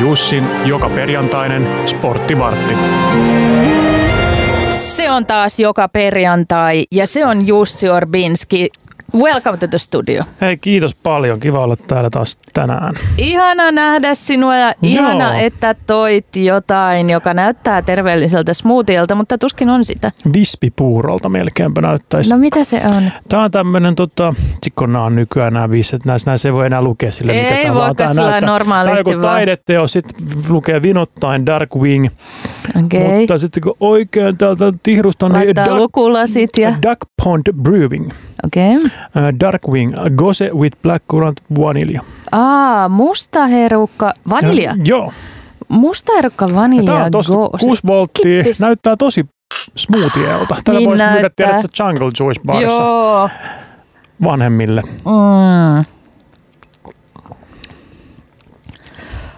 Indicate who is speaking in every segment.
Speaker 1: Jussin joka perjantainen sporttivartti.
Speaker 2: Se on taas joka perjantai ja se on Jussi Orbinski. Welcome to the studio.
Speaker 3: Hei, kiitos paljon. Kiva olla täällä taas tänään.
Speaker 2: Ihana nähdä sinua ja ihana, Joo. että toit jotain, joka näyttää terveelliseltä smoothielta, mutta tuskin on sitä.
Speaker 3: Vispipuurolta melkeinpä näyttäisi.
Speaker 2: No mitä se on?
Speaker 3: Tämä on tämmöinen, tota, kun on nykyään nämä visset, näissä, näissä ei voi enää lukea sille,
Speaker 2: ei
Speaker 3: mitä
Speaker 2: täällä on. Tämä näyttää. normaalisti
Speaker 3: Tämä on joku taideteos, sitten lukee vinottain Dark Wing.
Speaker 2: Okay.
Speaker 3: Mutta sitten kun oikein täältä tihrusta
Speaker 2: niin Duck, lukulasit ja...
Speaker 3: Duck Pond Brewing.
Speaker 2: Okei. Okay.
Speaker 3: Uh, Dark Wing, Gose with Black Currant Vanilla.
Speaker 2: Aa, musta herukka, vanilja?
Speaker 3: Ja, joo.
Speaker 2: Musta herukka vanilja
Speaker 3: Tämä on tosi 6 volttia, Kippis. näyttää tosi smoothieelta. Tällä niin voisi myydä tiedä, Jungle Juice barissa
Speaker 2: Joo.
Speaker 3: vanhemmille.
Speaker 2: Mm.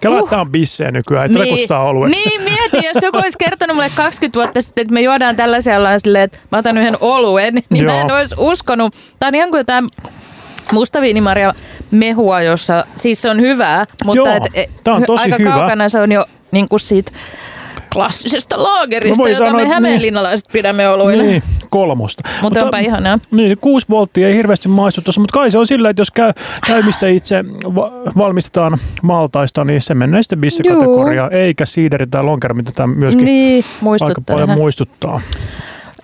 Speaker 3: Kela, uh. tämä bissejä nykyään, että niin. kutsutaan olueksi.
Speaker 2: Niin, mieti, jos joku olisi kertonut mulle 20 vuotta sitten, että me juodaan tällaisia ollaan silleen, että mä otan yhden oluen, niin Joo. mä en olisi uskonut. Tämä on ihan kuin jotain mustaviinimarja mehua, jossa siis se on hyvää, mutta
Speaker 3: Joo,
Speaker 2: et, et,
Speaker 3: on tosi
Speaker 2: aika
Speaker 3: hyvä.
Speaker 2: kaukana se on jo niin kuin siitä klassisesta laagerista, jota sanoa, me hämeenlinnalaiset niin, pidämme oluina.
Speaker 3: Niin, kolmosta.
Speaker 2: Mutta, mutta onpa ihanaa.
Speaker 3: Niin, kuusi volttia ei hirveästi maistu tuossa, mutta kai se on sillä, että jos käy, käymistä itse va- valmistetaan maltaista, niin se menee sitten bissekategoriaan, eikä siideri tai lonkero, mitä tämä myöskin
Speaker 2: niin,
Speaker 3: aika paljon muistuttaa.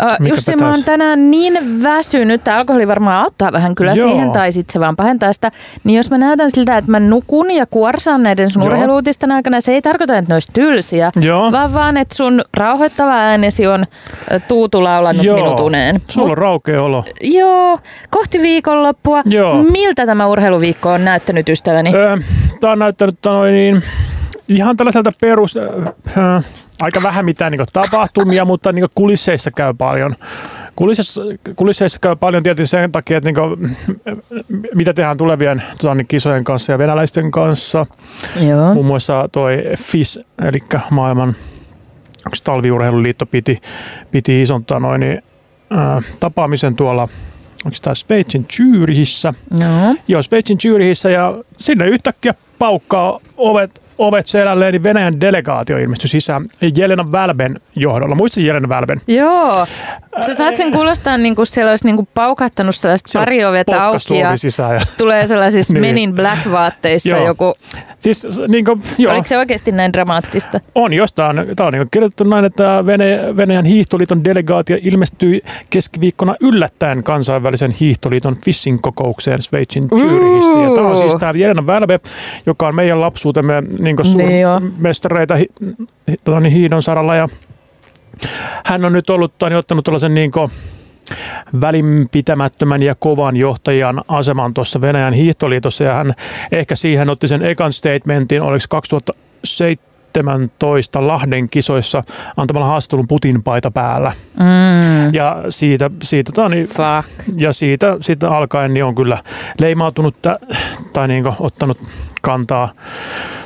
Speaker 2: Uh, Jussi, mä oon tänään niin väsynyt, tämä alkoholi varmaan auttaa vähän kyllä Joo. siihen, tai sitten se vaan pahentaa sitä. Niin jos mä näytän siltä, että mä nukun ja kuorsaan näiden sun urheiluutisten aikana, se ei tarkoita, että ne olisi tylsiä,
Speaker 3: Joo.
Speaker 2: vaan vaan, että sun rauhoittava äänesi on tuutu laulannut
Speaker 3: Joo.
Speaker 2: minut uneen.
Speaker 3: Sulla on raukea olo.
Speaker 2: Joo, kohti viikonloppua.
Speaker 3: Joo.
Speaker 2: Miltä tämä urheiluviikko on näyttänyt ystäväni?
Speaker 3: Öö, tämä on näyttänyt noin niin, ihan tällaiselta perus... aika vähän mitään niin tapahtumia, mutta niin kulisseissa käy paljon. Kulisseissa, kulisseissa käy paljon tietysti sen takia, että niin kuin, mitä tehdään tulevien tuota, niin kisojen kanssa ja venäläisten kanssa.
Speaker 2: Joo.
Speaker 3: Muun muassa toi FIS, eli maailman talviurheiluliitto piti, piti ison tota noin, niin, ää, tapaamisen tuolla onko tämä Sveitsin Zyrihissä.
Speaker 2: No.
Speaker 3: Joo, Sveitsin Zyrihissä ja sinne yhtäkkiä paukkaa ovet ovet selälleen, niin Venäjän delegaatio ilmestyi sisään Jelena Välben johdolla. Muistatko Jelena Välben?
Speaker 2: Joo. Sä saat sen kuulostaa niin kuin siellä olisi niin kuin paukahtanut sellaista pari oveta auki ja,
Speaker 3: sisään ja
Speaker 2: tulee sellaisissa niin. menin black vaatteissa joo. joku.
Speaker 3: Siis, niin kuin, joo.
Speaker 2: Oliko se oikeasti näin dramaattista?
Speaker 3: On, jostain. Tämä on niin kirjoitettu näin, että Venäjän hiihtoliiton delegaatio ilmestyi keskiviikkona yllättäen kansainvälisen hiihtoliiton Fishing kokoukseen Sveitsin Zyrihissä. Ja tämä on siis tämä Jelena Välbe, joka on meidän lapsuutemme niin suurmestareita niin hi, tota niin, hiidon saralla. Ja hän on nyt ollut, niin ottanut tällaisen niin kuin, välinpitämättömän ja kovan johtajan aseman tuossa Venäjän hiihtoliitossa ja hän ehkä siihen otti sen ekan statementin, oliko 2007 17 Lahden kisoissa antamalla haastattelun Putin paita päällä.
Speaker 2: Mm.
Speaker 3: Ja siitä, siitä, tota, niin, ja siitä, siitä alkaen niin on kyllä leimautunut t- tai niin kuin, ottanut kantaa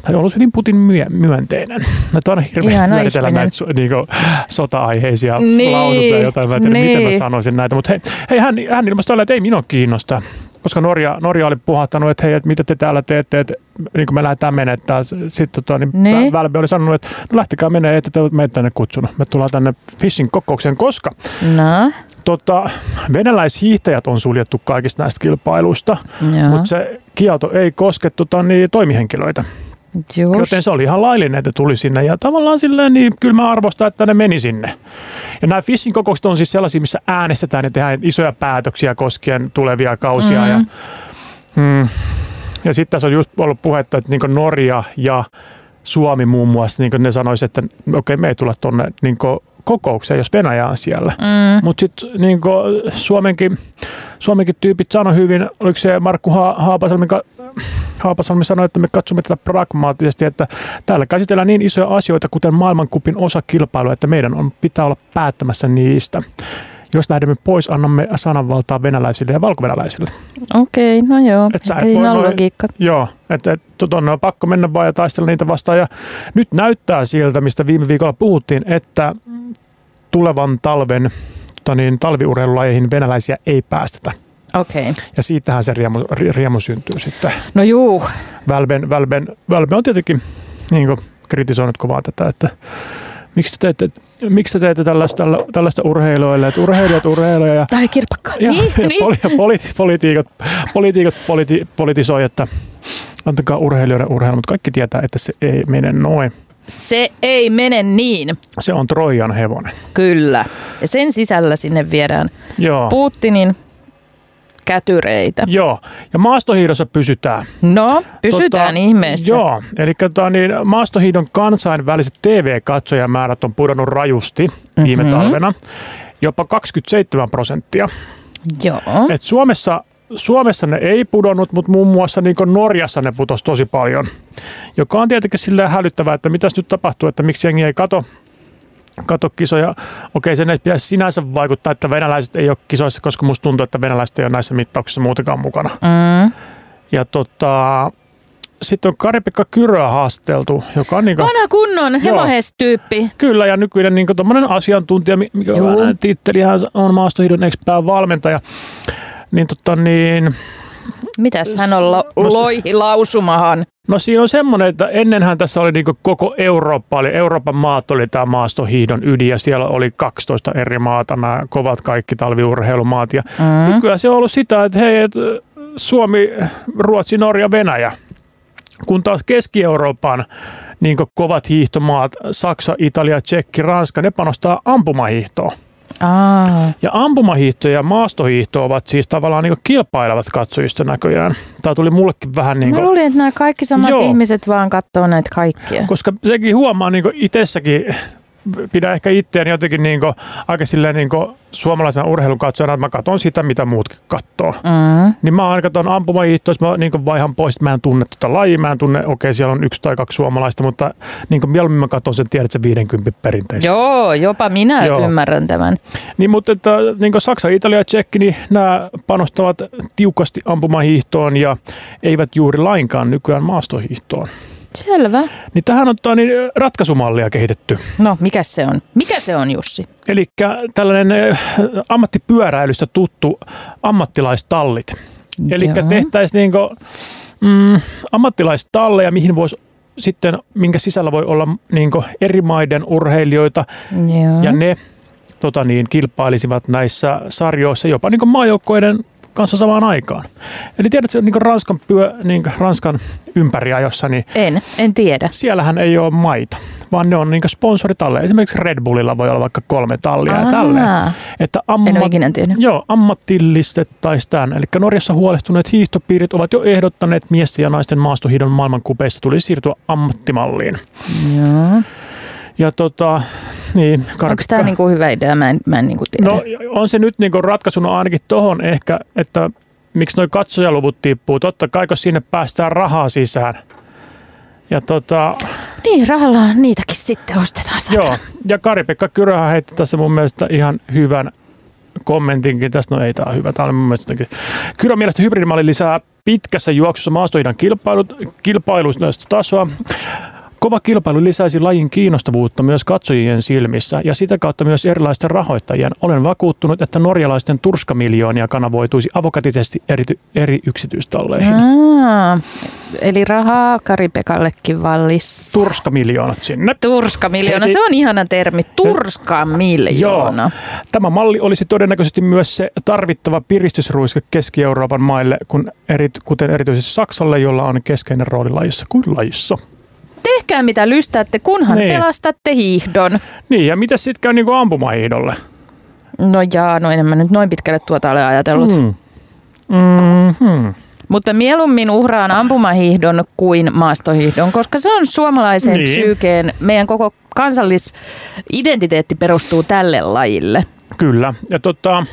Speaker 3: tai ollut hyvin Putin myönteinen. Että on hirveän määritellä näitä niin kuin, sota-aiheisia niin. lausuntoja, jotain mä en tiedä, niin. miten mä niin. sanoisin näitä. Mutta hei, hei hän, hän ilmoitti, että ei minua kiinnosta koska Norja, Norja oli puhahtanut, että hei, että mitä te täällä teette, että niin kuin me lähdetään menettää. Sitten tota, niin niin. Välbe oli sanonut, että no lähtekää menee, että te meitä tänne kutsunut. Me tullaan tänne fishing kokoukseen, koska
Speaker 2: no.
Speaker 3: tota, venäläishiihtäjät on suljettu kaikista näistä kilpailuista, mutta se kielto ei koske tota, niin, toimihenkilöitä.
Speaker 2: Just.
Speaker 3: Joten se oli ihan laillinen, että tuli sinne. Ja tavallaan silleen, niin kyllä mä arvostan, että ne meni sinne. Ja nämä fishing kokoukset on siis sellaisia, missä äänestetään ja tehdään isoja päätöksiä koskien tulevia kausia. Mm. Ja, mm, ja sitten tässä on just ollut puhetta, että niin Norja ja Suomi muun muassa, niin ne sanoisivat, että okei, okay, me ei tulla tuonne niin kokoukseen, jos Venäjä on siellä.
Speaker 2: Mm.
Speaker 3: Mutta sitten niin Suomenkin, Suomenkin tyypit sanoi hyvin, oliko se Markku ha- Haapasalmi, Haapasalmi sanoi, että me katsomme tätä pragmaattisesti, että täällä käsitellään niin isoja asioita, kuten maailmankupin osakilpailu, että meidän on, pitää olla päättämässä niistä. Jos lähdemme pois, annamme sananvaltaa venäläisille ja valkovenäläisille.
Speaker 2: Okei, okay, no joo.
Speaker 3: Et sä et voi noin, logiikka. Joo, että et, tuonne on pakko mennä vaan ja taistella niitä vastaan. Ja nyt näyttää siltä, mistä viime viikolla puhuttiin, että tulevan talven tota niin, talviurheilulajeihin venäläisiä ei päästetä.
Speaker 2: Okei. Okay.
Speaker 3: Ja siitähän se riemu, riemu syntyy sitten.
Speaker 2: No juu.
Speaker 3: Välben, Välben, Välben on tietenkin niin kritisoinut kovaa tätä, että miksi te teette, miksi te teette tällaista, tällaista urheilijoille, että urheilijat urheilijat ja,
Speaker 2: tai kirpakka.
Speaker 3: Ja, niin, ja, niin. Poli, poli, politiikot, politiikot politi, politisoi, että antakaa urheilijoiden urheilu, mutta kaikki tietää, että se ei mene noin.
Speaker 2: Se ei mene niin.
Speaker 3: Se on Trojan hevonen.
Speaker 2: Kyllä. Ja sen sisällä sinne viedään Joo. Putinin kätyreitä.
Speaker 3: Joo, ja maastohiidossa pysytään.
Speaker 2: No, pysytään tota, ihmeessä.
Speaker 3: Joo, eli tota, niin, maastohiidon kansainväliset TV-katsojamäärät on pudonnut rajusti mm-hmm. viime talvena, jopa 27 prosenttia.
Speaker 2: Joo.
Speaker 3: Et Suomessa Suomessa ne ei pudonnut, mutta muun muassa niin Norjassa ne putosi tosi paljon, joka on tietenkin silleen hälyttävää, että mitäs nyt tapahtuu, että miksi jengi ei kato kato kisoja. Okei, sen ei pitäisi sinänsä vaikuttaa, että venäläiset ei ole kisoissa, koska musta tuntuu, että venäläiset ei ole näissä mittauksissa muutenkaan mukana. Mm. Ja tota, sitten on Kari-Pekka Kyröä haasteltu, joka on niin
Speaker 2: Vanha kunnon hemohes-tyyppi.
Speaker 3: Kyllä, ja nykyinen niin asiantuntija, mikä tittelihän on maastohiidon valmentaja. Niin, tota, niin
Speaker 2: Mitäs hän on lo- no, loihi lausumahan?
Speaker 3: No siinä on semmoinen, että ennenhän tässä oli niin koko Eurooppa, oli Euroopan maat oli tämä maastohiidon ydin ja siellä oli 12 eri maata, nämä kovat kaikki talviurheilumaat. Ja mm. nykyään se on ollut sitä, että hei, että Suomi, Ruotsi, Norja, Venäjä, kun taas Keski-Euroopan niin kovat hiihtomaat, Saksa, Italia, Tsekki, Ranska, ne panostaa ampumahiihtoon. Aa. Ja ampumahiihto ja maastohiihto ovat siis tavallaan niin kilpailevat katsojista näköjään. Tämä tuli mullekin vähän niin kuin...
Speaker 2: Mä luulin, että nämä kaikki samat Joo. ihmiset vaan katsoo näitä kaikkia.
Speaker 3: Koska sekin huomaa niin itsessäkin pidän ehkä itseäni jotenkin niin kuin, aika silleen niin kuin suomalaisen urheilun katsojana, että mä katson sitä, mitä muutkin katsoo. Mm. Niin mä aina katson ampumahiihtoa, mä niin vaihan pois, että mä en tunne tuota lajia, mä en tunne, okei okay, siellä on yksi tai kaksi suomalaista, mutta niin kuin mieluummin mä katson sen, tiedät se 50 perinteistä.
Speaker 2: Joo, jopa minä Joo. ymmärrän tämän.
Speaker 3: Niin, mutta että, niin kuin Saksa, Italia ja Tsekki, niin nämä panostavat tiukasti ampumahiihtoon ja eivät juuri lainkaan nykyään maastohiihtoon.
Speaker 2: Selvä.
Speaker 3: Niin tähän on niin, ratkaisumallia kehitetty.
Speaker 2: No, mikä se on? Mikä se on, Jussi?
Speaker 3: Eli tällainen ammattipyöräilystä tuttu ammattilaistallit. Eli tehtäisiin niin mm, ammattilaistalleja, mihin voisi sitten, minkä sisällä voi olla niin eri maiden urheilijoita. Joo. Ja ne tota niin, kilpailisivat näissä sarjoissa jopa niin maajoukkoiden kanssa samaan aikaan. Eli tiedätkö, niin Ranskan, pyö, niin Ranskan ympäriajossa, niin
Speaker 2: en, en tiedä.
Speaker 3: Siellähän ei ole maita, vaan ne on niin sponsoritalle. Esimerkiksi Red Bullilla voi olla vaikka kolme tallia Aa, ja tälleen.
Speaker 2: Että amma- en ole ikinä tiennyt.
Speaker 3: Joo, ammattillistettaisiin tämän. Eli Norjassa huolestuneet hiihtopiirit ovat jo ehdottaneet miesten ja naisten maastohiidon maailmankupeista tulisi siirtyä ammattimalliin.
Speaker 2: Joo.
Speaker 3: Ja tota, niin,
Speaker 2: Onko tämä niinku hyvä idea? Mä en, mä en niinku tiedä.
Speaker 3: No on se nyt niinku ratkaisuna ainakin tohon ehkä, että miksi nuo katsojaluvut tippuu. Totta kai, kun sinne päästään rahaa sisään. Ja tota,
Speaker 2: niin, rahalla niitäkin sitten ostetaan. Satana.
Speaker 3: Joo, ja Kari-Pekka Kyröhän heitti tässä mun mielestä ihan hyvän kommentinkin. Tästä no ei tämä hyvä. Tämä on mun mielestä Kyrö mielestä hybridimalli lisää pitkässä juoksussa maastohidan kilpailut, kilpailuista tasoa. Kova kilpailu lisäisi lajin kiinnostavuutta myös katsojien silmissä ja sitä kautta myös erilaisten rahoittajien. Olen vakuuttunut, että norjalaisten turskamiljoonia kanavoituisi avokatisesti eri, eri yksityistalleihin.
Speaker 2: Aa, eli rahaa Karipekallekin vallis.
Speaker 3: Turskamiljoonat sinne.
Speaker 2: Turskamiljoona, se on ihana termi. Turskamiljoona. Joo.
Speaker 3: Tämä malli olisi todennäköisesti myös se tarvittava piristysruiske Keski-Euroopan maille, kun eri, kuten erityisesti Saksalle, jolla on keskeinen rooli lajissa kuin lajissa
Speaker 2: tehkää mitä lystäätte, kunhan niin. pelastatte hiihdon.
Speaker 3: Niin, ja mitä sitten käy niin ampumahiihdolle?
Speaker 2: No jaa, no en mä nyt noin pitkälle tuota ole ajatellut. Mm.
Speaker 3: Mm-hmm.
Speaker 2: Mutta mieluummin uhraan ampumahiihdon kuin maastohiihdon, koska se on suomalaisen niin. psyykeen, meidän koko kansallisidentiteetti perustuu tälle lajille.
Speaker 3: Kyllä, ja tota,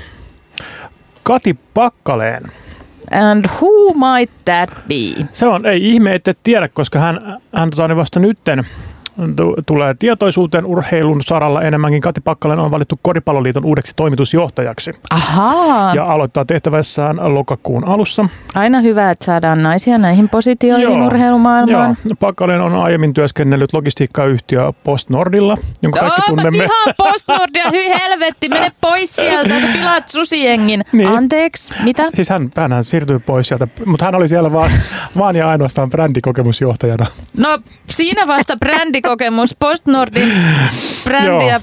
Speaker 3: Kati Pakkaleen
Speaker 2: And who might that be?
Speaker 3: Se on, ei ihme, että tiedä, koska hän, hän tota, niin vasta nytten tulee tietoisuuteen urheilun saralla enemmänkin. Kati Pakkalen on valittu Koripalloliiton uudeksi toimitusjohtajaksi.
Speaker 2: Ahaa.
Speaker 3: Ja aloittaa tehtävässään lokakuun alussa.
Speaker 2: Aina hyvä, että saadaan naisia näihin positioihin Joo. urheilumaailmaan.
Speaker 3: Joo. Pakkalen on aiemmin työskennellyt logistiikkayhtiö Postnordilla, jonka kaikki oh, tunnemme.
Speaker 2: Postnordia, hyi helvetti, mene pois sieltä, sä pilaat susiengin. Niin. Anteeksi, mitä?
Speaker 3: Siis hän, hän siirtyi pois sieltä, mutta hän oli siellä vaan, vaan ja ainoastaan brändikokemusjohtajana.
Speaker 2: No siinä vasta brändikokemus, Postnordin brändiä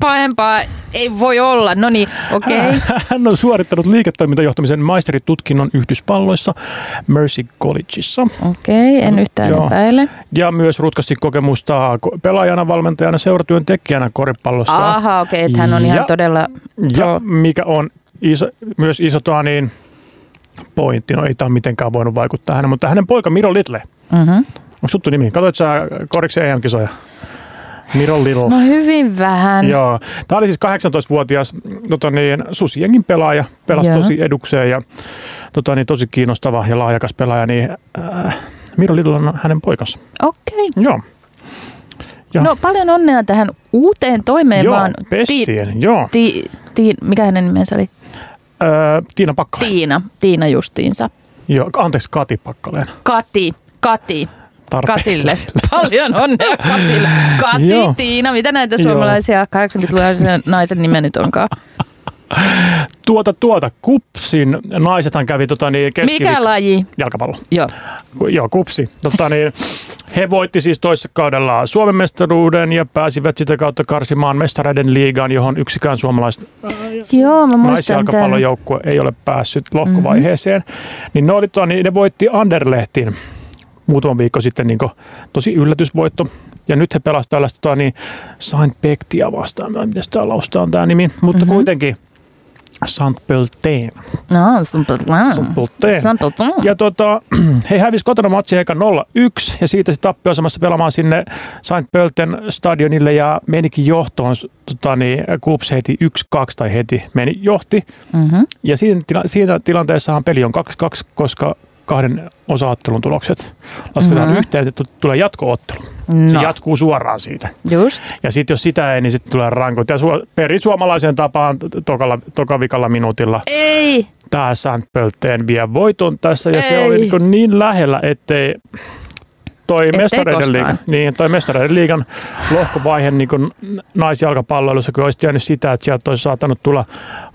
Speaker 2: pahempaa ei voi olla. No niin, okei. Okay.
Speaker 3: Hän on suorittanut liiketoimintajohtamisen maisteritutkinnon Yhdysvalloissa Mercy Collegeissa.
Speaker 2: Okei, okay, en yhtään Joo. epäile.
Speaker 3: Ja myös rutkasti kokemusta pelaajana, valmentajana, seuratyöntekijänä koripallossa.
Speaker 2: Aha, okei, okay, että hän on ja, ihan todella...
Speaker 3: Ja mikä on iso, myös iso toa niin, pointti, no ei tämä mitenkään voinut vaikuttaa hänen, mutta hänen poika Miro Little, mm-hmm. Onko tuttu nimi? Katoit sä koriksi EM-kisoja? Miro Little.
Speaker 2: No hyvin vähän.
Speaker 3: Joo. Tämä oli siis 18-vuotias tota niin, Susiengin pelaaja, pelasi Joo. tosi edukseen ja tota niin, tosi kiinnostava ja laajakas pelaaja, niin äh, Miro Little on hänen poikansa.
Speaker 2: Okei. Okay.
Speaker 3: Joo.
Speaker 2: Ja. No paljon onnea tähän uuteen toimeen
Speaker 3: joo,
Speaker 2: vaan.
Speaker 3: Pestiin, ti- joo.
Speaker 2: Ti- ti- mikä hänen nimensä oli?
Speaker 3: Öö, Tiina Pakkalen.
Speaker 2: Tiina, Tiina justiinsa.
Speaker 3: Joo, anteeksi, Kati Pakkaleen.
Speaker 2: Kati, Kati. Katille. Paljon onnea Katille. Kati, Joo. Tiina, mitä näitä suomalaisia 80-luvun naisen nimen nyt onkaan?
Speaker 3: Tuota, tuota, Kupsin naisethan kävi tota, niin
Speaker 2: keskivik- Mikä laji?
Speaker 3: Jalkapallo.
Speaker 2: Joo.
Speaker 3: Joo, Kupsi. Tota, niin, he voitti siis toisessa kaudella Suomen mestaruuden ja pääsivät sitä kautta karsimaan mestareiden liigaan, johon yksikään suomalais
Speaker 2: Joo,
Speaker 3: naisjalkapallojoukkue ei ole päässyt lohkovaiheeseen. Mm-hmm. Niin ne, oli, tota, niin ne voitti Anderlehtin muutama viikko sitten niin tosi yllätysvoitto. Ja nyt he pelasivat tällaista tota, niin Saint Pektia vastaan, miten tämä laustaa tämä nimi, mutta mm-hmm. kuitenkin Saint-Pelteen.
Speaker 2: No, Saint-Pelteen.
Speaker 3: Saint-Pelteen. Ja tota, he hävisivät kotona matsi eka 0-1 ja siitä se tappiosamassa pelaamaan sinne Saint-Pelten stadionille ja menikin johtoon. Tota, niin, Kups heti 1-2 tai heti meni johti. Mm-hmm. Ja siinä, siinä tilanteessahan peli on 2-2, koska kahden osaottelun tulokset lasketaan mm-hmm. yhteen, että tulee jatkoottelu. No. Se jatkuu suoraan siitä.
Speaker 2: Just.
Speaker 3: Ja sitten jos sitä ei, niin sitten tulee rankot. Ja su- perisuomalaisen tapaan tokalla, tokavikalla minuutilla.
Speaker 2: Ei.
Speaker 3: Tämä Pölteen vie voiton tässä. Ja ei. se oli niin, niin lähellä, ettei toi mestareiden, liigan, niin, toi mestareiden liigan lohkovaihe niin naisjalkapalloilussa, kun olisi tiennyt sitä, että sieltä olisi saattanut tulla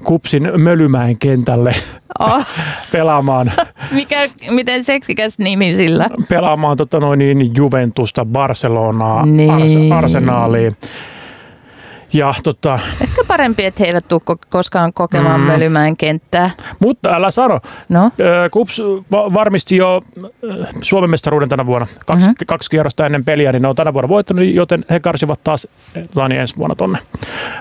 Speaker 3: kupsin Mölymäen kentälle oh. pelaamaan.
Speaker 2: Mikä, miten seksikäs nimi sillä?
Speaker 3: Pelaamaan tota noin, niin Juventusta, Barcelonaa, niin. Ars- Arsenaaliin. Ja, tota,
Speaker 2: Ehkä parempi, että he eivät tule koskaan kokemaan mm. Mölymäen kenttää.
Speaker 3: Mutta älä sano.
Speaker 2: No?
Speaker 3: Kups varmisti jo Suomen mestaruuden tänä vuonna. Kaksi, mm-hmm. kaksi kierrosta ennen peliä, niin ne on tänä vuonna voittanut, joten he karsivat taas Lani ensi vuonna tonne.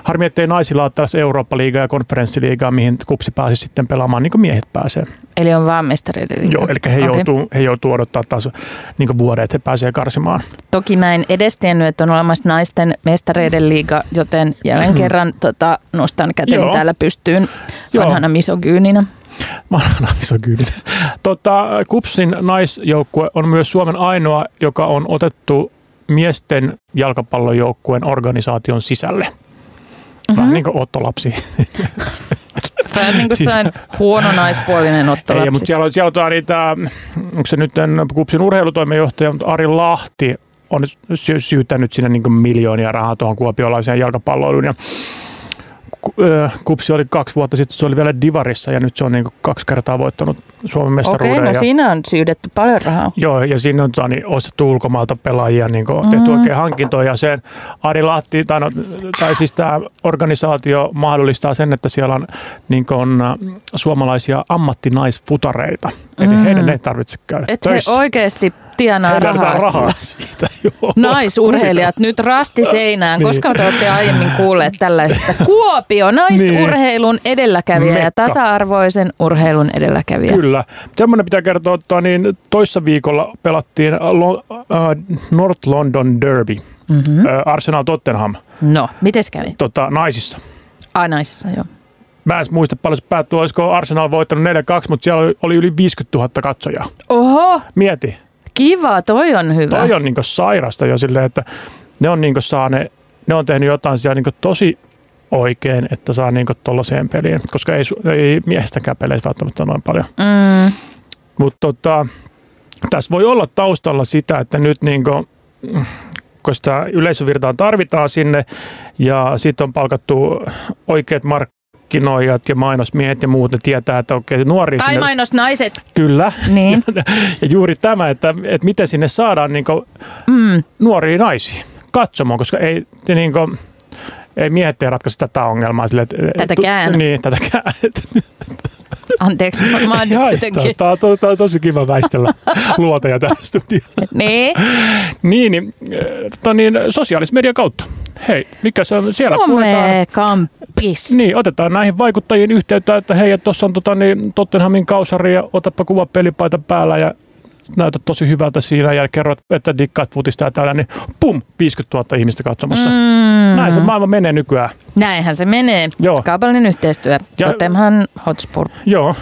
Speaker 3: Harmi, ettei naisilla ole tässä Eurooppa-liigaa ja konferenssiliigaa, mihin Kupsi pääsi sitten pelaamaan, niin kuin miehet pääsee.
Speaker 2: Eli on vaan mestareiden.
Speaker 3: Joo, eli he, okay. joutuu, he joutuu odottaa taas niin vuodet, että he pääsevät karsimaan.
Speaker 2: Toki mä en edes tiennyt, että on olemassa naisten mestareiden liiga, joten jälleen kerran tota, nostan käteni Joo. täällä pystyyn vanhana misogyynina.
Speaker 3: Vanhana misogyynina. Tota, Kupsin naisjoukkue on myös Suomen ainoa, joka on otettu miesten jalkapallojoukkueen organisaation sisälle. Mm-hmm. Vähän niin kuin ottolapsi.
Speaker 2: Vähän niin kuin siis, huono naispuolinen ottolapsi.
Speaker 3: Ei, mutta siellä on, siellä on niitä, onko se nyt Kupsin urheilutoimenjohtaja, mutta Ari Lahti on syyttänyt sinne niin miljoonia rahaa tuohon kuopiolaiseen jalkapalloiluun. Ja Kupsi oli kaksi vuotta sitten, se oli vielä Divarissa ja nyt se on niin kaksi kertaa voittanut Suomen mestaruuden.
Speaker 2: Okei, no
Speaker 3: ja,
Speaker 2: siinä on syydetty paljon rahaa.
Speaker 3: Joo, ja siinä on niin, ostettu ulkomaalta pelaajia, niin kuin, mm-hmm. tehty oikein hankintoja. Ja sen Ari Lahti, tai, no, tai siis tämä organisaatio mahdollistaa sen, että siellä on, niin kuin, suomalaisia ammattinaisfutareita. Eli mm-hmm. heidän ei tarvitse käydä
Speaker 2: Et töissä. he oikeasti tienaa rahaa,
Speaker 3: rahaa siitä. Joo,
Speaker 2: Naisurheilijat nyt rasti seinään. niin. Koska te olette aiemmin kuulleet tällaista? Kuopio, naisurheilun edelläkävijä Mekka. ja tasa-arvoisen urheilun edelläkävijä.
Speaker 3: Kyllä. Semmoinen pitää kertoa, että niin toissa viikolla pelattiin North London Derby. Mm-hmm. Arsenal Tottenham.
Speaker 2: No, miten kävi?
Speaker 3: Tota, naisissa.
Speaker 2: Ai naisissa, joo.
Speaker 3: Mä en muista paljon se päättyi, olisiko Arsenal voittanut 4-2, mutta siellä oli, oli yli 50 000 katsojaa.
Speaker 2: Oho!
Speaker 3: Mieti.
Speaker 2: Kiva, toi on hyvä.
Speaker 3: Toi on niin sairasta jo silleen, että ne on niin saa ne, ne on tehnyt jotain siellä niin tosi oikein, että saa niin tuollaiseen peliin, koska ei, ei miehestäkään peleissä välttämättä noin paljon. Mm. Mutta tota, tässä voi olla taustalla sitä, että nyt niin kuin, kun sitä yleisövirtaa tarvitaan sinne ja sitten on palkattu oikeat markkinoijat ja mainosmiehet ja muut, ne tietää, että okei, nuori
Speaker 2: Tai sinne, mainosnaiset.
Speaker 3: Kyllä. Niin. ja juuri tämä, että, että miten sinne saadaan niin kuin, mm. nuoria naisia katsomaan, koska ei, niin kuin, ei miehet ei ratkaise tätä ongelmaa. Sille, että,
Speaker 2: tätäkään.
Speaker 3: Tu, niin, tätäkään.
Speaker 2: Anteeksi, mä oon nyt jotenkin.
Speaker 3: Tämä on, to, to, tosi kiva väistellä luoteja tässä studiossa.
Speaker 2: niin.
Speaker 3: niin, niin, tota, niin sosiaalisen median kautta. Hei, mikä se on siellä?
Speaker 2: Somekampis.
Speaker 3: Niin, otetaan näihin vaikuttajien yhteyttä, että hei, tuossa on tota, niin, Tottenhamin kausari ja otapa kuva pelipaita päällä ja näytät tosi hyvältä siinä ja kerrot, että dikkaat futista ja täällä, niin pum, 50 000 ihmistä katsomassa. Mm. Näin se maailma menee nykyään.
Speaker 2: Näinhän se menee. Joo. Kaupallinen yhteistyö. Ja, Tottenham Hotspur.
Speaker 3: Joo,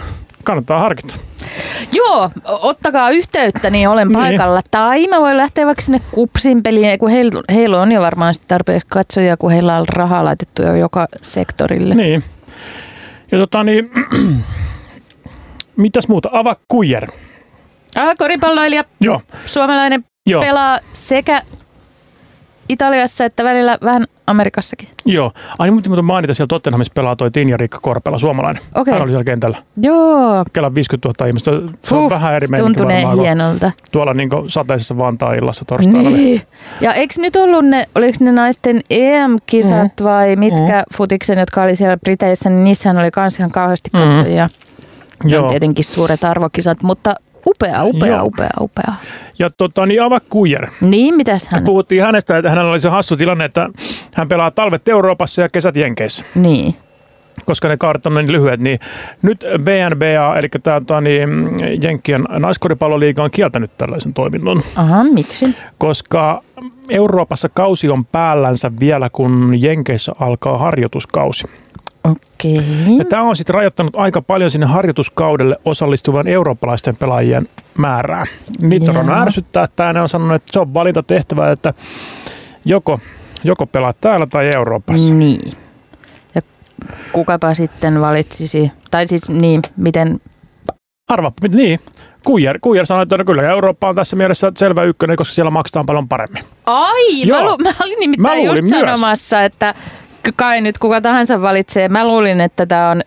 Speaker 3: kannattaa harkita.
Speaker 2: Joo, ottakaa yhteyttä, niin olen niin. paikalla. Tai mä voin lähteä vaikka sinne kupsin peliin, kun heillä, heillä on jo varmaan tarpeeksi katsojia, kun heillä on rahaa laitettu jo joka sektorille.
Speaker 3: Niin. Ja tota niin, mitäs muuta? Ava Kuijer.
Speaker 2: Ah, koripalloilija.
Speaker 3: Joo.
Speaker 2: Suomalainen Joo. pelaa sekä Italiassa että välillä vähän Amerikassakin.
Speaker 3: Joo. Ai mutta mutta mainita, siellä Tottenhamissa pelaa toi Tinja Riikka Korpela, suomalainen.
Speaker 2: Okay.
Speaker 3: Hän oli siellä kentällä.
Speaker 2: Joo.
Speaker 3: Kela 50 000 ihmistä. Se on uh, vähän eri
Speaker 2: meininki varmaan. hienolta.
Speaker 3: Tuolla niin sateisessa Vantaa-illassa torstaina. Niin.
Speaker 2: Ja eikö nyt ollut ne, oliko ne naisten EM-kisat mm-hmm. vai mitkä mm-hmm. futiksen, jotka oli siellä Briteissä, niin niissähän oli kans ihan kauheasti mm-hmm. katsojia. Mm-hmm. Joo. tietenkin suuret arvokisat, mutta Upea, upea, Joo. upea, upea.
Speaker 3: Ja tota, niin Ava Kujer.
Speaker 2: Niin, mitäs hän?
Speaker 3: Puhuttiin hänestä, että hänellä oli se hassu tilanne, että hän pelaa talvet Euroopassa ja kesät Jenkeissä.
Speaker 2: Niin
Speaker 3: koska ne kaartit on niin lyhyet, niin nyt VNBA, eli tämä tota, niin, Jenkkien naiskoripalloliiga on kieltänyt tällaisen toiminnon.
Speaker 2: Aha, miksi?
Speaker 3: Koska Euroopassa kausi on päällänsä vielä, kun Jenkeissä alkaa harjoituskausi.
Speaker 2: Okei.
Speaker 3: Ja tämä on sitten rajoittanut aika paljon sinne harjoituskaudelle osallistuvan eurooppalaisten pelaajien määrää. Niitä on ärsyttää, että ne on sanonut, että se on valinta tehtävä, että joko, joko pelaat täällä tai Euroopassa.
Speaker 2: Niin. Ja kukapa sitten valitsisi, tai siis niin, miten...
Speaker 3: Arva, niin. Kuijer, Kuijer sanoi, että no kyllä Eurooppa on tässä mielessä selvä ykkönen, koska siellä maksetaan paljon paremmin.
Speaker 2: Ai, Joo. Mä, lu, mä olin nimittäin mä just myös. sanomassa, että kai nyt kuka tahansa valitsee. Mä luulin, että tämä on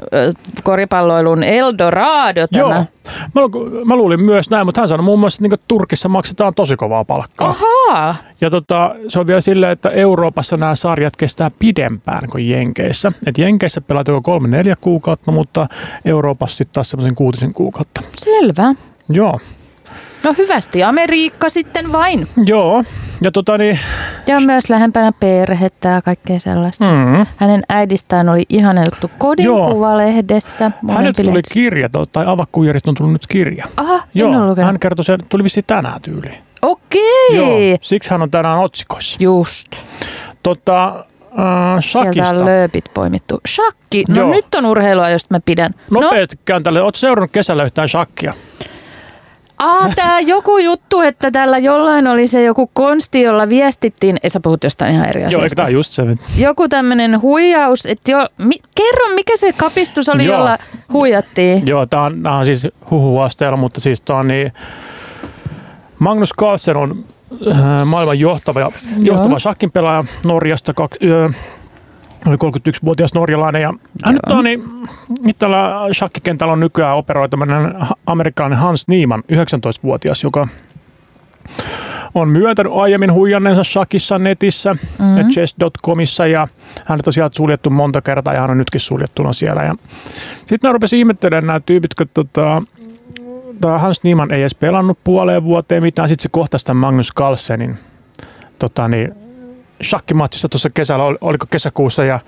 Speaker 2: koripalloilun Eldorado tämä. Joo,
Speaker 3: mä, mä luulin myös näin, mutta hän sanoi muun muassa, että niin Turkissa maksetaan tosi kovaa palkkaa.
Speaker 2: Ahaa.
Speaker 3: Ja tota, se on vielä silleen, että Euroopassa nämä sarjat kestää pidempään kuin Jenkeissä. Et Jenkeissä pelaat joko kolme neljä kuukautta, mutta Euroopassa sitten taas semmoisen kuutisen kuukautta.
Speaker 2: Selvä.
Speaker 3: Joo.
Speaker 2: No hyvästi Amerikka sitten vain.
Speaker 3: Joo. Ja, tota niin,
Speaker 2: ja myös lähempänä perhettä ja kaikkea sellaista. Mm. Hänen äidistään oli ihana juttu Kodinkuva-lehdessä.
Speaker 3: Hänet tuli kirja, tai Avakkujerista on tullut nyt kirja.
Speaker 2: Aha,
Speaker 3: Joo, hän kertoi sen, tuli vissiin tänään tyyliin.
Speaker 2: Okei. Joo,
Speaker 3: siksi hän on tänään otsikoissa.
Speaker 2: Just.
Speaker 3: Tota, Äh,
Speaker 2: Sieltä on lööpit poimittu. Shakki. No Joo. nyt on urheilua, josta mä pidän.
Speaker 3: No. käyn tälle. Oletko seurannut kesällä yhtään shakkia?
Speaker 2: Ah, tämä joku juttu, että tällä jollain oli se joku konsti, jolla viestittiin, ei sä puhut jostain ihan eri asiasta.
Speaker 3: Joo, eikö tämä just se?
Speaker 2: Joku tämmöinen huijaus, että jo, mi, kerro mikä se kapistus oli, Joo. jolla huijattiin.
Speaker 3: Joo, tämä on, on siis huhuasteella, mutta siis tämä on niin, Magnus Carlsen on äh, maailman johtava, johtava shakkin pelaaja Norjasta, kak, äh, oli 31-vuotias norjalainen ja hän nyt on, niin, nyt tällä shakkikentällä on nykyään operoitu amerikkalainen Hans Niemann, 19-vuotias, joka on myöntänyt aiemmin huijanneensa shakissa netissä mm-hmm. ja chess.comissa ja hän on tosiaan suljettu monta kertaa ja hän on nytkin suljettuna siellä. Ja sitten ne rupesi ihmettelemään nämä tyypit, kun tota, Hans Niemann ei edes pelannut puoleen vuoteen mitään, sitten se kohtasi tämän Magnus Carlsenin tota, niin, shakkimatsissa tuossa kesällä, oliko kesäkuussa ja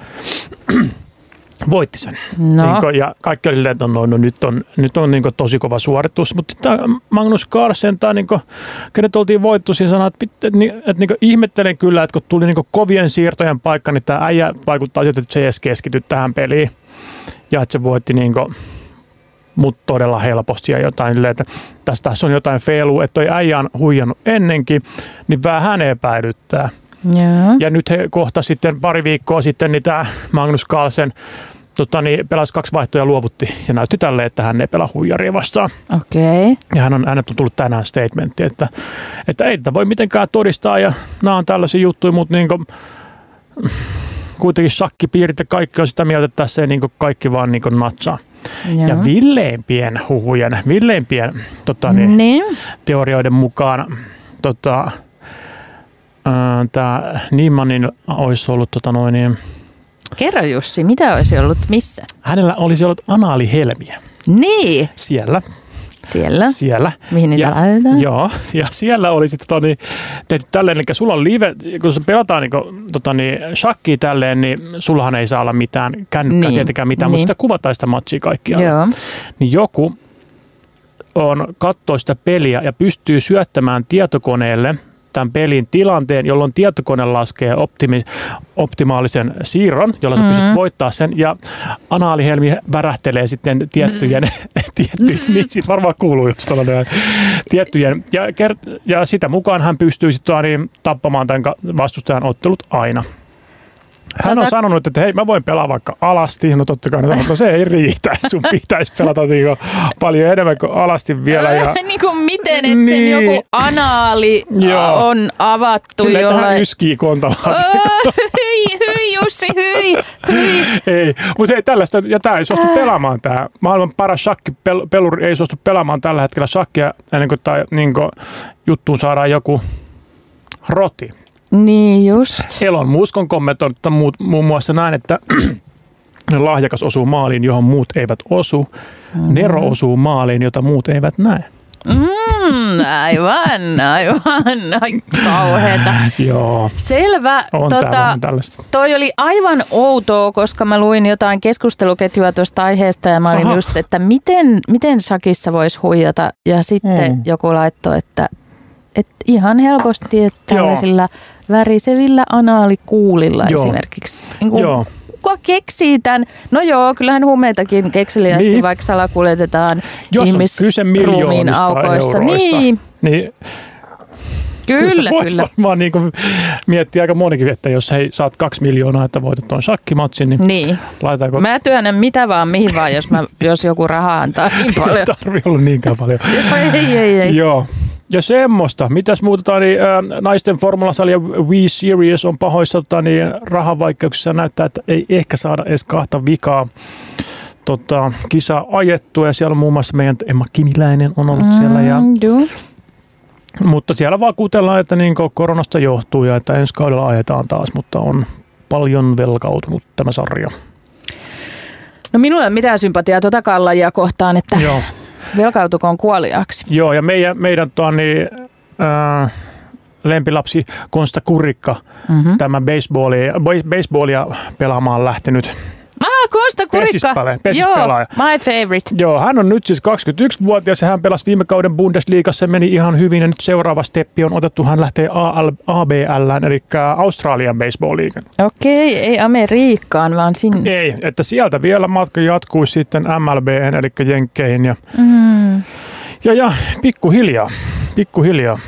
Speaker 3: voitti sen. No. Niin kuin, ja kaikki oli että no, no, nyt on, nyt on niin kuin, tosi kova suoritus. Mutta tämä Magnus Carlsen, tämä, niin kuin, kenet oltiin voittu, siinä sanoi, että, että, että, että niin kuin, ihmettelen kyllä, että kun tuli niin kuin, kovien siirtojen paikka, niin tämä äijä vaikuttaa siltä, että se ei edes keskity tähän peliin. Ja että se voitti niin kuin, mut todella helposti ja jotain, että tässä, tässä on jotain feilua, että toi äijä on huijannut ennenkin, niin vähän epäilyttää. Yeah. Ja nyt he kohta sitten pari viikkoa sitten niin tämä Magnus Carlsen tota, niin pelasi kaksi vaihtoja ja luovutti ja näytti tälle, että hän ei pelaa huijaria vastaan.
Speaker 2: Okei. Okay.
Speaker 3: Ja hän on, hänet on tullut tänään statementti, että, että ei tätä voi mitenkään todistaa ja nämä on tällaisia juttuja, mutta niin kuin, kuitenkin shakkipiirit ja kaikki on sitä mieltä, että tässä ei niin kaikki vaan niin natsaa. Joo. Ja villeimpien huhujen, villeimpien tota, niin, niin. teorioiden mukaan tota, tämä Niemanin olisi ollut tota, noin, niin,
Speaker 2: Kerro Jussi, mitä olisi ollut missä?
Speaker 3: Hänellä olisi ollut anaalihelmiä.
Speaker 2: Niin.
Speaker 3: Siellä.
Speaker 2: Siellä?
Speaker 3: Siellä.
Speaker 2: Mihin niitä
Speaker 3: ja,
Speaker 2: laitetaan?
Speaker 3: Joo, ja siellä oli sitten tota, niin, tehty tälleen, eli sulla on live, kun se pelataan niin, tota, niin, shakkiä tälleen, niin sullahan ei saa olla mitään kännykkää niin. tietenkään mitään, niin. mutta sitä kuvataan sitä matchia kaikkialla. Joo. Niin joku on katsoo sitä peliä ja pystyy syöttämään tietokoneelle – tämän pelin tilanteen, jolloin tietokone laskee optimi, optimaalisen siirron, jolla sä mm-hmm. pystyt voittaa sen, ja anaalihelmi värähtelee sitten tiettyjen, tiettyjen niin siitä varmaan kuuluu just tällainen, tiettyjen, ja, ja sitä mukaan hän pystyy sitten niin, tappamaan tämän vastustajan ottelut aina. Hän on sanonut, että hei, mä voin pelaa vaikka alasti. No totta kai, no se ei riitä. Sun pitäisi pelata niinku paljon enemmän kuin alasti vielä. Ja...
Speaker 2: niin kuin miten, että niin. sen joku anaali Joo. on avattu
Speaker 3: Silleen, jollain... että hän yskii
Speaker 2: hyi, hyi Jussi, hyi, hyi.
Speaker 3: Ei, mutta ei tällaista, ja tämä ei suostu pelaamaan tämä. Maailman paras shakkipeluri ei suostu pelaamaan tällä hetkellä shakkia ennen kuin, tai, niin juttuun saadaan joku roti.
Speaker 2: Niin just.
Speaker 3: Elon Musk on kommentoinut muun muassa näin, että lahjakas osuu maaliin, johon muut eivät osu. Mm-hmm. Nero osuu maaliin, jota muut eivät näe.
Speaker 2: Mm, aivan, aivan. Ai, kauheeta.
Speaker 3: Joo.
Speaker 2: Selvä.
Speaker 3: On tota,
Speaker 2: toi oli aivan outoa, koska mä luin jotain keskusteluketjua tuosta aiheesta ja mä olin Aha. just, että miten, miten sakissa voisi huijata. Ja sitten mm. joku laittoi, että, että ihan helposti, että tällaisilla värisevillä anaalikuulilla joo. esimerkiksi. Niin kuin, joo. Kuka keksii tämän? No joo, kyllähän huumeitakin kekseliästi niin. vaikka salakuljetetaan
Speaker 3: Jos ihmisruumiin aukoissa.
Speaker 2: Niin.
Speaker 3: niin.
Speaker 2: Kyllä, kyllä.
Speaker 3: Voisi varmaan niin miettiä aika monikin, että jos hei, saat kaksi miljoonaa, että voitat tuon shakkimatsin, niin,
Speaker 2: niin.
Speaker 3: laitaanko...
Speaker 2: Mä työnnän mitä vaan, mihin vaan, jos, mä, jos joku rahaa antaa niin paljon.
Speaker 3: Ei tarvi olla niinkään paljon.
Speaker 2: ei, ei, ei.
Speaker 3: Joo. Ja semmoista. Mitäs muuta, niin, ää, naisten formulasarja Wii Series on pahoissa tota, niin, rahavaikeuksissa. Näyttää, että ei ehkä saada edes kahta vikaa tota, kisa ajettua. Ja siellä on muun muassa meidän Emma Kimiläinen on ollut mm, siellä. Ja,
Speaker 2: do.
Speaker 3: mutta siellä vakuutellaan, että niin koronasta johtuu ja että ensi kaudella ajetaan taas, mutta on paljon velkautunut tämä sarja.
Speaker 2: No minulla ei ole mitään sympatiaa tuota lajia kohtaan, että Joo. Velkautukoon kuoliaksi.
Speaker 3: Joo, ja meidän, meidän tuon, niin, äh, lempilapsi Konsta Kurikka, mm-hmm. tämä baseballia, baseballia pelaamaan lähtenyt
Speaker 2: Konsta Kurikka. Joo, my favorite.
Speaker 3: Joo, hän on nyt siis 21-vuotias ja hän pelasi viime kauden Bundesliigassa meni ihan hyvin ja nyt seuraava steppi on otettu. Hän lähtee AL, ABL, eli Australian Baseball League.
Speaker 2: Okei, okay, ei Amerikkaan, vaan sinne.
Speaker 3: Ei, että sieltä vielä matka jatkuisi sitten MLB, eli Jenkkeihin. Ja, mm. ja, ja pikkuhiljaa, pikkuhiljaa.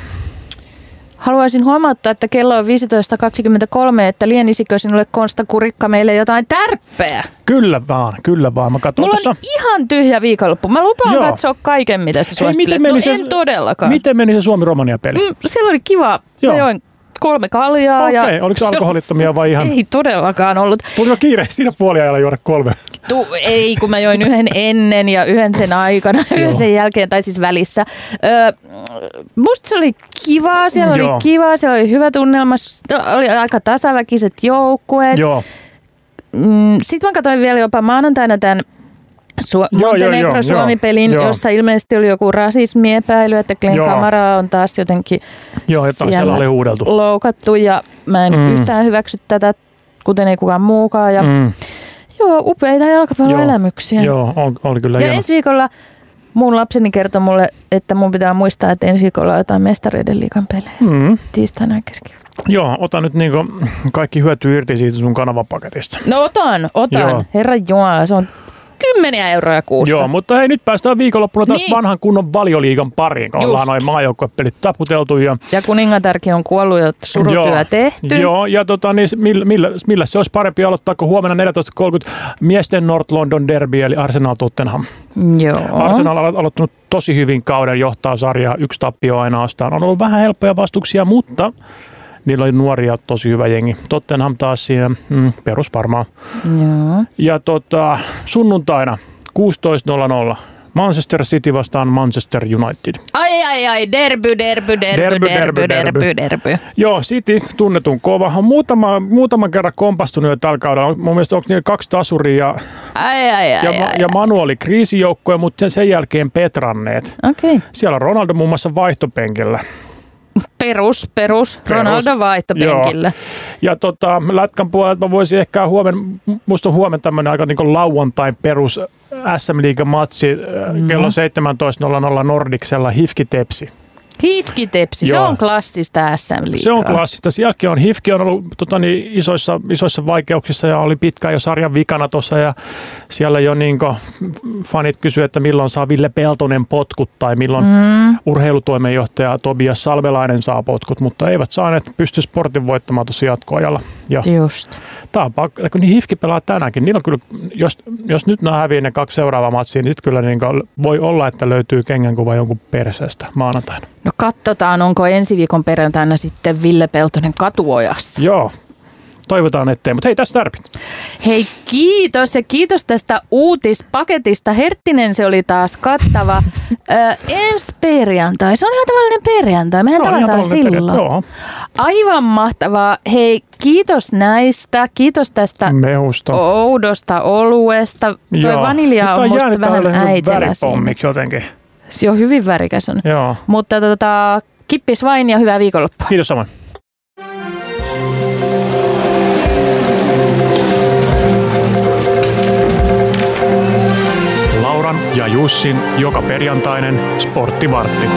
Speaker 2: Haluaisin huomauttaa, että kello on 15.23, että lienisikö sinulle Konsta Kurikka meille jotain tärppeä?
Speaker 3: Kyllä vaan, kyllä vaan. Mä
Speaker 2: Mulla
Speaker 3: tuossa...
Speaker 2: on ihan tyhjä viikonloppu. Mä lupaan Joo. katsoa kaiken, mitä sä suosittelet.
Speaker 3: Miten
Speaker 2: meni no, se, en todellakaan.
Speaker 3: Miten meni se Suomi-Romania-peli? Mm,
Speaker 2: siellä oli kiva. Joo. Mä join kolme kaljaa.
Speaker 3: Okei, okay. oliko se alkoholittomia vai ihan?
Speaker 2: Ei todellakaan ollut.
Speaker 3: Tuliko kiire siinä puoliajalla juoda kolme?
Speaker 2: Tu, ei, kun mä join yhden ennen ja yhden sen aikana, yhden sen jälkeen, tai siis välissä. Ö, musta se oli kiva, siellä Joo. oli kiva, siellä oli hyvä tunnelma, oli aika tasaväkiset joukkueet.
Speaker 3: Joo.
Speaker 2: Mm, Sitten mä katsoin vielä jopa maanantaina tämän Su- Montenegro Suomi-pelin, joo. jossa ilmeisesti oli joku rasismiepäily, että Glenn joo. Kamara on taas jotenkin
Speaker 3: joo, siellä, siellä oli huudeltu.
Speaker 2: loukattu ja mä en mm. yhtään hyväksy tätä, kuten ei kukaan muukaan. Ja, mm. Joo, upeita jalkapalloelämyksiä.
Speaker 3: Joo, on, oli kyllä
Speaker 2: Ja hieno. ensi viikolla mun lapseni kertoi mulle, että mun pitää muistaa, että ensi viikolla on jotain mestareiden liikan pelejä. Mm. Tiistaina keskiviikko.
Speaker 3: Joo, ota nyt niinku kaikki hyöty irti siitä sun kanavapaketista.
Speaker 2: No otan, otan. Joo. Herra Jumala, se on kymmeniä euroja kuussa.
Speaker 3: Joo, mutta hei nyt päästään viikonloppuna taas niin. vanhan kunnon valioliigan pariin, kun Just. ollaan noin maajoukkuepelit taputeltu. Ja,
Speaker 2: ja kuningatarki on kuollut ja surutyö tehty.
Speaker 3: Joo, ja tota, niin, millä, millä, millä, se olisi parempi aloittaa kuin huomenna 14.30 miesten North London Derby, eli Arsenal Tottenham.
Speaker 2: Joo.
Speaker 3: Arsenal on aloittanut tosi hyvin kauden, johtaa sarjaa yksi tappio ainoastaan. On ollut vähän helppoja vastuksia, mutta niillä oli nuoria tosi hyvä jengi. Tottenham taas siinä mm, perus varmaan.
Speaker 2: Joo.
Speaker 3: Ja tota, sunnuntaina 16.00 Manchester City vastaan Manchester United.
Speaker 2: Ai ai ai, derby, derby, derby, derby, derby, derby, derby.
Speaker 3: Joo, City tunnetun kova. On muutama, muutama kerran kompastunut jo tällä kaudella. Mun mielestä onko niillä kaksi tasuria
Speaker 2: ai, ai, ai,
Speaker 3: ja,
Speaker 2: ai,
Speaker 3: ja Manu oli kriisijoukkoja, mutta sen jälkeen petranneet.
Speaker 2: Okay.
Speaker 3: Siellä on Ronaldo muun muassa vaihtopenkillä.
Speaker 2: Perus, perus, Ronaldo vaihtopenkillä.
Speaker 3: Ja tota, Lätkän puolelta voisi ehkä huomenna, musta on huomenna tämmöinen aika niin lauantain perus SM Liigan matsi no. kello 17.00 Nordiksella Hifki Tepsi.
Speaker 2: Hifki-tepsi, se on klassista SM liikaa.
Speaker 3: Se on klassista. Sielläkin on, Hifki on ollut tota, niin, isoissa, isoissa vaikeuksissa ja oli pitkään jo sarjan vikana tuossa ja siellä jo niin kuin, fanit kysyivät, että milloin saa Ville Peltonen potkut tai milloin mm. urheilutoimenjohtaja Tobias Salvelainen saa potkut, mutta eivät saaneet pysty sportin voittamaan tuossa jatkoajalla. Ja
Speaker 2: Just.
Speaker 3: Tämä on pakko, kun niin Hifki pelaa tänäänkin, niillä on kyllä, jos, jos nyt nämä häviää ne kaksi seuraavaa matsia, niin sitten kyllä niin voi olla, että löytyy kengänkuva jonkun perseestä maanantaina.
Speaker 2: No katsotaan, onko ensi viikon perjantaina sitten Ville Peltonen katuojassa.
Speaker 3: Joo, toivotaan ettei, mutta hei tässä tärpit.
Speaker 2: Hei kiitos ja kiitos tästä uutispaketista. Herttinen se oli taas kattava. Ö, ensi perjantai, se on ihan tavallinen perjantai, mehän tavataan silloin. Joo. Aivan mahtavaa. Hei kiitos näistä, kiitos tästä
Speaker 3: Mehusta.
Speaker 2: oudosta oluesta. Tuo vanilja on musta vähän äitellä
Speaker 3: jotenkin.
Speaker 2: Joo, hyvin värikäs on.
Speaker 3: Joo.
Speaker 2: Mutta tota, kippis vain ja hyvää viikonloppua.
Speaker 3: Kiitos samoin.
Speaker 1: Lauran ja Jussin joka perjantainen sporttivartti.